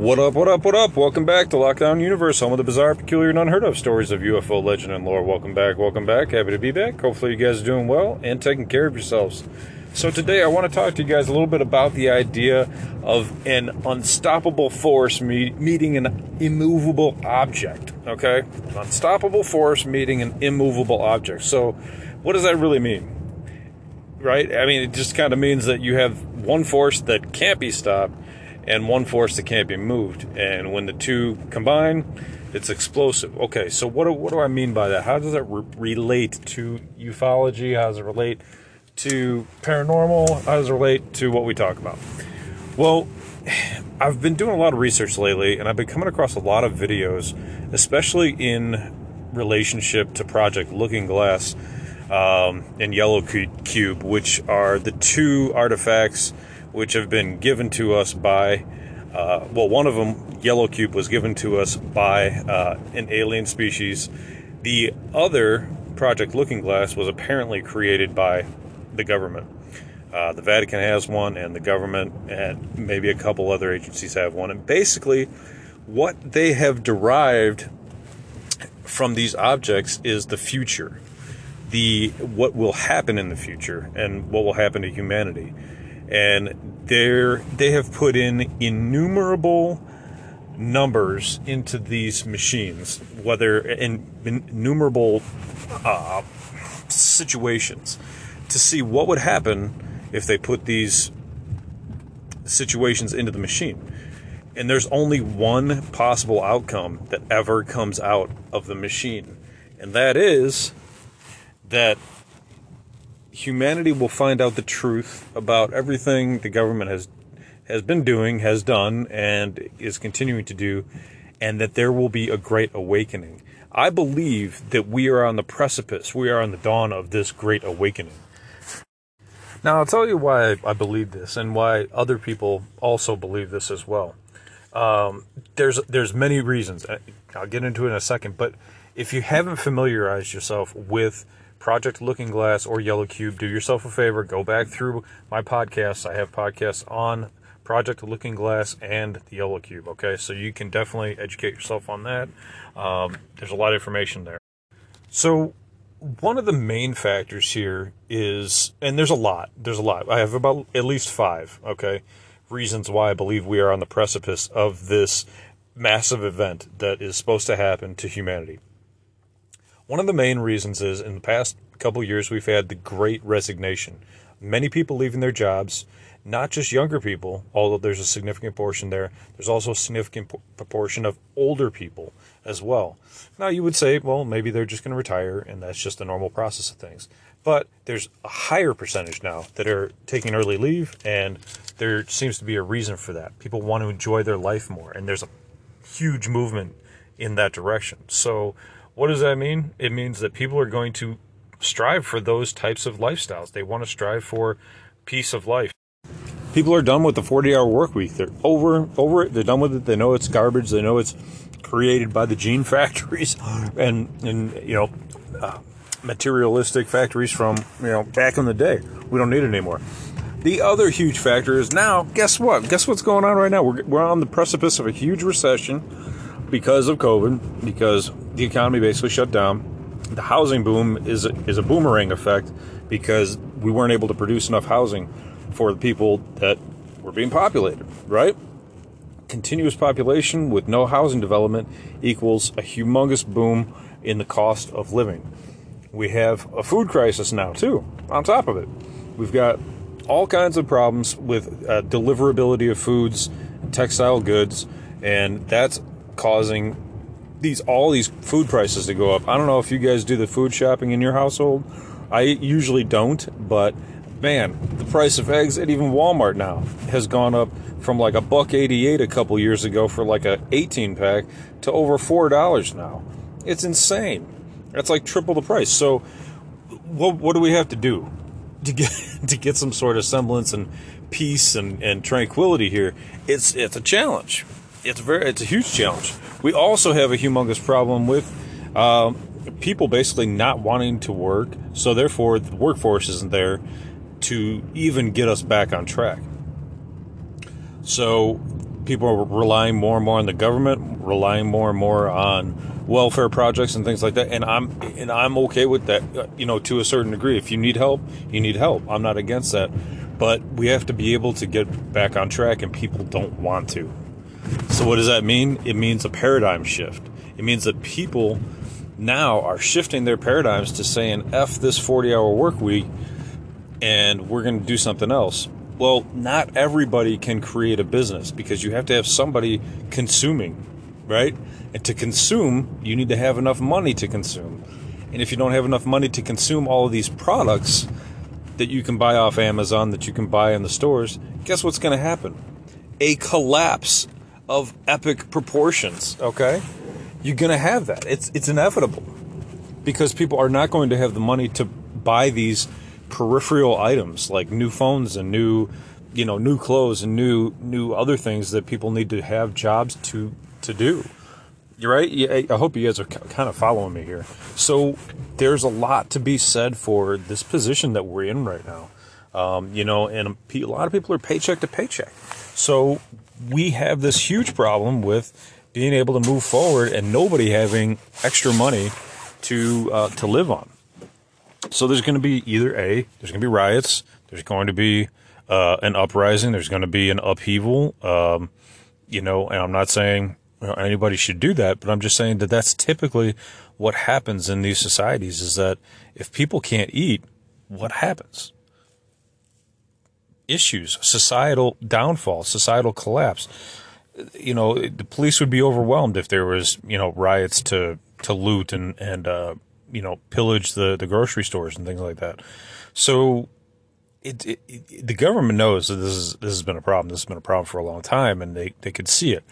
What up, what up, what up? Welcome back to Lockdown Universe, home of the bizarre, peculiar, and unheard of stories of UFO legend and lore. Welcome back, welcome back. Happy to be back. Hopefully, you guys are doing well and taking care of yourselves. So, today I want to talk to you guys a little bit about the idea of an unstoppable force meet, meeting an immovable object. Okay? An unstoppable force meeting an immovable object. So, what does that really mean? Right? I mean, it just kind of means that you have one force that can't be stopped and one force that can't be moved. And when the two combine, it's explosive. Okay, so what do, what do I mean by that? How does that re- relate to ufology? How does it relate to paranormal? How does it relate to what we talk about? Well, I've been doing a lot of research lately, and I've been coming across a lot of videos, especially in relationship to Project Looking Glass um, and Yellow Cube, which are the two artifacts which have been given to us by, uh, well, one of them, Yellow Cube, was given to us by uh, an alien species. The other, Project Looking Glass, was apparently created by the government. Uh, the Vatican has one, and the government and maybe a couple other agencies have one. And basically, what they have derived from these objects is the future, the what will happen in the future, and what will happen to humanity and they're they have put in innumerable numbers into these machines, whether in innumerable uh, situations, to see what would happen if they put these situations into the machine. And there's only one possible outcome that ever comes out of the machine, and that is that humanity will find out the truth about everything the government has has been doing, has done, and is continuing to do, and that there will be a great awakening. I believe that we are on the precipice, we are on the dawn of this great awakening. Now, I'll tell you why I believe this and why other people also believe this as well. Um, there's there's many reasons. I'll get into it in a second, but if you haven't familiarized yourself with Project Looking Glass or Yellow Cube, do yourself a favor, go back through my podcasts. I have podcasts on Project Looking Glass and the Yellow Cube. Okay, so you can definitely educate yourself on that. Um, there's a lot of information there. So, one of the main factors here is, and there's a lot, there's a lot. I have about at least five, okay, reasons why I believe we are on the precipice of this massive event that is supposed to happen to humanity. One of the main reasons is in the past couple years we've had the great resignation. Many people leaving their jobs, not just younger people, although there's a significant portion there, there's also a significant proportion of older people as well. Now, you would say, well, maybe they're just going to retire and that's just the normal process of things. But there's a higher percentage now that are taking early leave, and there seems to be a reason for that. People want to enjoy their life more, and there's a huge movement in that direction. So, what does that mean? It means that people are going to strive for those types of lifestyles. They want to strive for peace of life. People are done with the 40 hour work week. They're over over it. They're done with it. They know it's garbage. They know it's created by the gene factories and, and you know, uh, materialistic factories from, you know, back in the day. We don't need it anymore. The other huge factor is now, guess what? Guess what's going on right now? We're, we're on the precipice of a huge recession because of COVID, because the economy basically shut down. The housing boom is is a boomerang effect because we weren't able to produce enough housing for the people that were being populated, right? Continuous population with no housing development equals a humongous boom in the cost of living. We have a food crisis now, too, on top of it. We've got all kinds of problems with uh, deliverability of foods, textile goods, and that's causing these all these food prices to go up. I don't know if you guys do the food shopping in your household. I usually don't, but man, the price of eggs at even Walmart now has gone up from like a buck 88 a couple years ago for like a 18 pack to over $4 now. It's insane. That's like triple the price. So what what do we have to do to get to get some sort of semblance and peace and, and tranquility here? It's it's a challenge. It's very it's a huge challenge. We also have a humongous problem with um, people basically not wanting to work, so therefore the workforce isn't there to even get us back on track. So people are relying more and more on the government, relying more and more on welfare projects and things like that. And I'm and I'm okay with that, uh, you know, to a certain degree. If you need help, you need help. I'm not against that, but we have to be able to get back on track, and people don't want to. So what does that mean? It means a paradigm shift. It means that people now are shifting their paradigms to saying "f this 40-hour work week," and we're going to do something else well, not everybody can create a business because you have to have somebody consuming, right? And to consume, you need to have enough money to consume. And if you don't have enough money to consume all of these products that you can buy off Amazon, that you can buy in the stores, guess what's going to happen? A collapse of epic proportions, okay? You're going to have that. It's it's inevitable. Because people are not going to have the money to buy these peripheral items like new phones and new you know new clothes and new new other things that people need to have jobs to to do you're right i hope you guys are kind of following me here so there's a lot to be said for this position that we're in right now um, you know and a lot of people are paycheck to paycheck so we have this huge problem with being able to move forward and nobody having extra money to uh, to live on so there's going to be either A, there's going to be riots, there's going to be uh, an uprising, there's going to be an upheaval. Um, you know, and I'm not saying you know, anybody should do that, but I'm just saying that that's typically what happens in these societies is that if people can't eat, what happens? Issues, societal downfall, societal collapse. You know, the police would be overwhelmed if there was, you know, riots to, to loot and, and, uh, you know, pillage the, the grocery stores and things like that. So it, it, it, the government knows that this is this has been a problem. This has been a problem for a long time, and they, they could see it.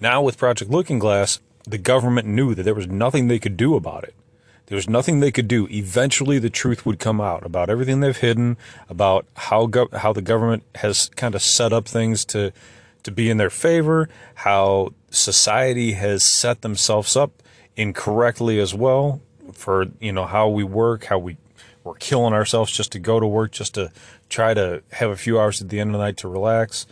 Now with Project Looking Glass, the government knew that there was nothing they could do about it. There was nothing they could do. Eventually, the truth would come out about everything they've hidden, about how how the government has kind of set up things to to be in their favor, how society has set themselves up incorrectly as well for you know how we work, how we we're killing ourselves just to go to work, just to try to have a few hours at the end of the night to relax.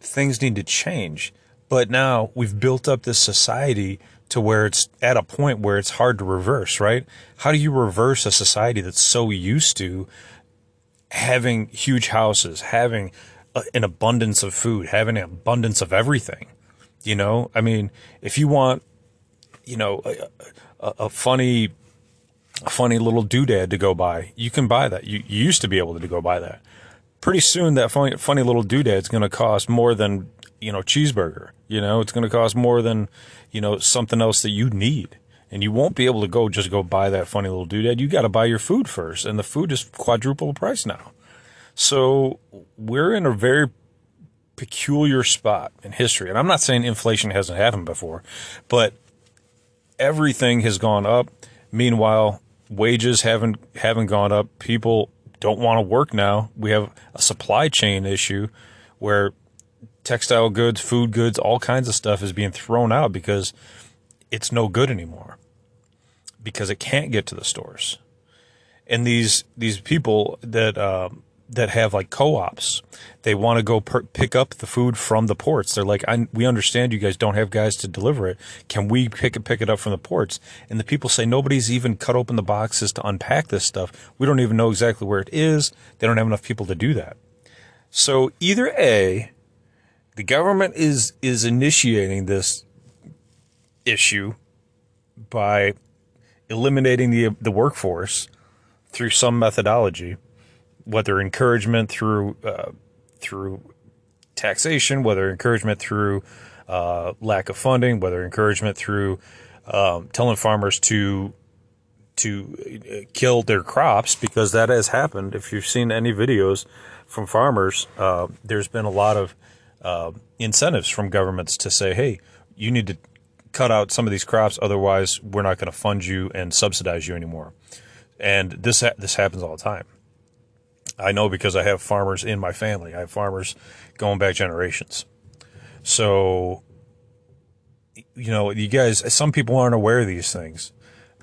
Things need to change. But now we've built up this society to where it's at a point where it's hard to reverse, right? How do you reverse a society that's so used to having huge houses, having a, an abundance of food, having an abundance of everything? You know, I mean, if you want, you know, a, a, a funny funny little doodad to go buy. You can buy that. You, you used to be able to go buy that. Pretty soon, that funny, funny little doodad is going to cost more than you know cheeseburger. You know, it's going to cost more than you know something else that you need. And you won't be able to go just go buy that funny little doodad. You got to buy your food first, and the food is quadruple the price now. So we're in a very peculiar spot in history. And I'm not saying inflation hasn't happened before, but everything has gone up. Meanwhile, wages haven't haven't gone up. People don't want to work now. We have a supply chain issue where textile goods, food goods, all kinds of stuff is being thrown out because it's no good anymore. Because it can't get to the stores. And these these people that um, that have like co-ops. They want to go per- pick up the food from the ports. They're like, we understand you guys don't have guys to deliver it. Can we pick it, pick it up from the ports? And the people say nobody's even cut open the boxes to unpack this stuff. We don't even know exactly where it is. They don't have enough people to do that. So either A, the government is, is initiating this issue by eliminating the, the workforce through some methodology whether encouragement through uh, through taxation, whether encouragement through uh, lack of funding, whether encouragement through um, telling farmers to to uh, kill their crops because that has happened. If you've seen any videos from farmers, uh, there's been a lot of uh, incentives from governments to say, "Hey, you need to cut out some of these crops, otherwise, we're not going to fund you and subsidize you anymore." And this ha- this happens all the time. I know because I have farmers in my family. I have farmers going back generations. So, you know, you guys, some people aren't aware of these things,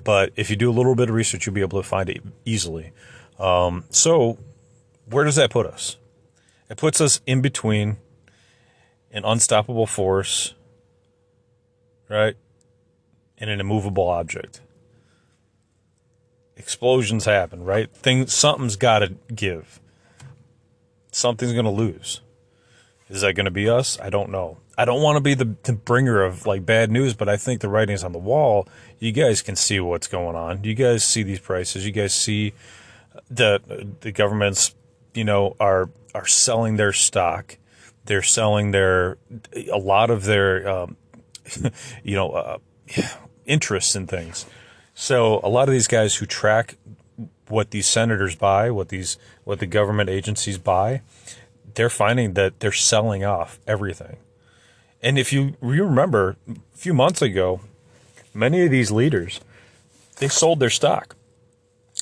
but if you do a little bit of research, you'll be able to find it easily. Um, so, where does that put us? It puts us in between an unstoppable force, right, and an immovable object explosions happen, right? Things, something's got to give. Something's going to lose. Is that going to be us? I don't know. I don't want to be the, the, bringer of like bad news, but I think the writing's on the wall. You guys can see what's going on. You guys see these prices. You guys see that uh, the governments, you know, are are selling their stock. They're selling their a lot of their, um, you know, uh, interests in things. So a lot of these guys who track what these senators buy, what these what the government agencies buy, they're finding that they're selling off everything. And if you, you remember a few months ago, many of these leaders they sold their stock.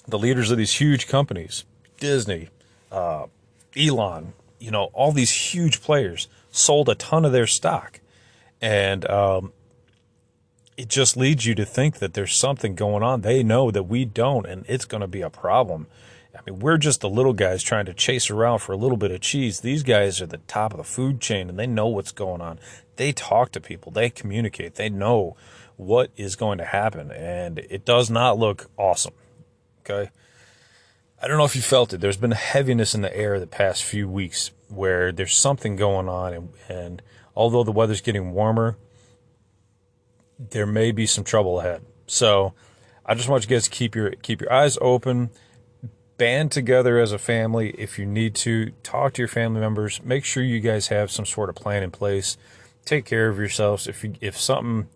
The leaders of these huge companies, Disney, uh, Elon, you know, all these huge players sold a ton of their stock, and um, it just leads you to think that there's something going on. They know that we don't, and it's going to be a problem. I mean, we're just the little guys trying to chase around for a little bit of cheese. These guys are the top of the food chain and they know what's going on. They talk to people, they communicate, they know what is going to happen, and it does not look awesome. Okay. I don't know if you felt it. There's been a heaviness in the air the past few weeks where there's something going on, and, and although the weather's getting warmer, there may be some trouble ahead. So I just want you guys to keep your keep your eyes open, band together as a family if you need to. Talk to your family members. Make sure you guys have some sort of plan in place. Take care of yourselves. If you if something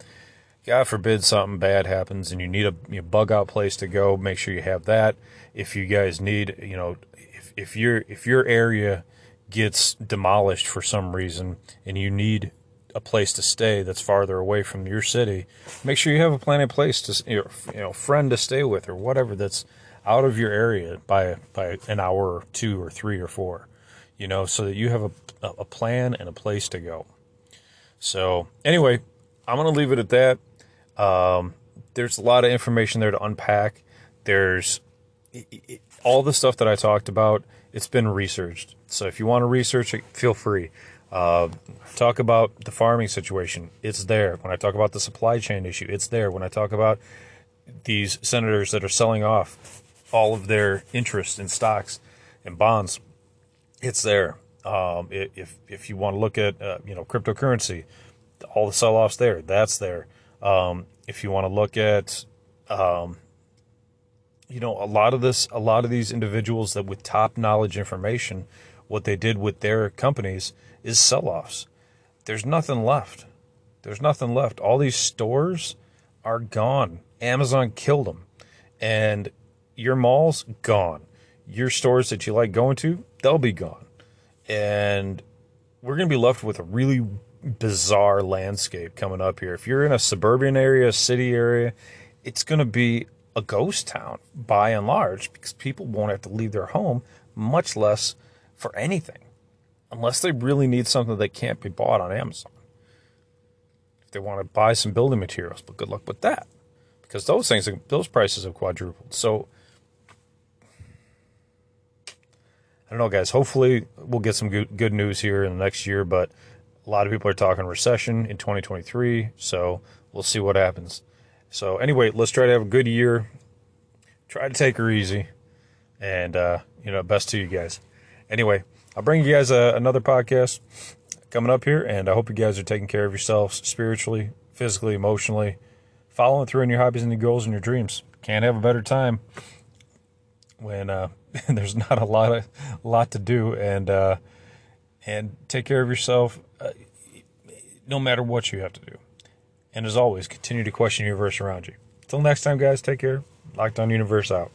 God forbid something bad happens and you need a you know, bug out place to go, make sure you have that. If you guys need, you know, if, if your if your area gets demolished for some reason and you need a place to stay that's farther away from your city, make sure you have a plan in place to you know friend to stay with or whatever that's out of your area by by an hour or two or three or four, you know, so that you have a a plan and a place to go. So anyway, I'm gonna leave it at that. Um, there's a lot of information there to unpack. There's all the stuff that I talked about. It's been researched. So if you want to research it, feel free. Uh, talk about the farming situation, it's there. When I talk about the supply chain issue, it's there. When I talk about these senators that are selling off all of their interest in stocks and bonds, it's there. Um, if if you want to look at uh, you know cryptocurrency, all the sell-offs there, that's there. Um, if you want to look at um, you know a lot of this, a lot of these individuals that with top knowledge information, what they did with their companies is sell offs. There's nothing left. There's nothing left. All these stores are gone. Amazon killed them. And your mall's gone. Your stores that you like going to, they'll be gone. And we're going to be left with a really bizarre landscape coming up here. If you're in a suburban area, city area, it's going to be a ghost town by and large because people won't have to leave their home, much less for anything unless they really need something that can't be bought on Amazon. If they want to buy some building materials, but good luck with that because those things, those prices have quadrupled. So I don't know, guys. Hopefully, we'll get some good, good news here in the next year, but a lot of people are talking recession in 2023, so we'll see what happens. So, anyway, let's try to have a good year. Try to take her easy, and uh, you know, best to you guys. Anyway, I'll bring you guys a, another podcast coming up here, and I hope you guys are taking care of yourselves spiritually, physically, emotionally, following through on your hobbies and your goals and your dreams. Can't have a better time when uh, there's not a lot of lot to do, and uh, and take care of yourself, uh, no matter what you have to do. And as always, continue to question the universe around you. Until next time, guys, take care. Lockdown Universe out.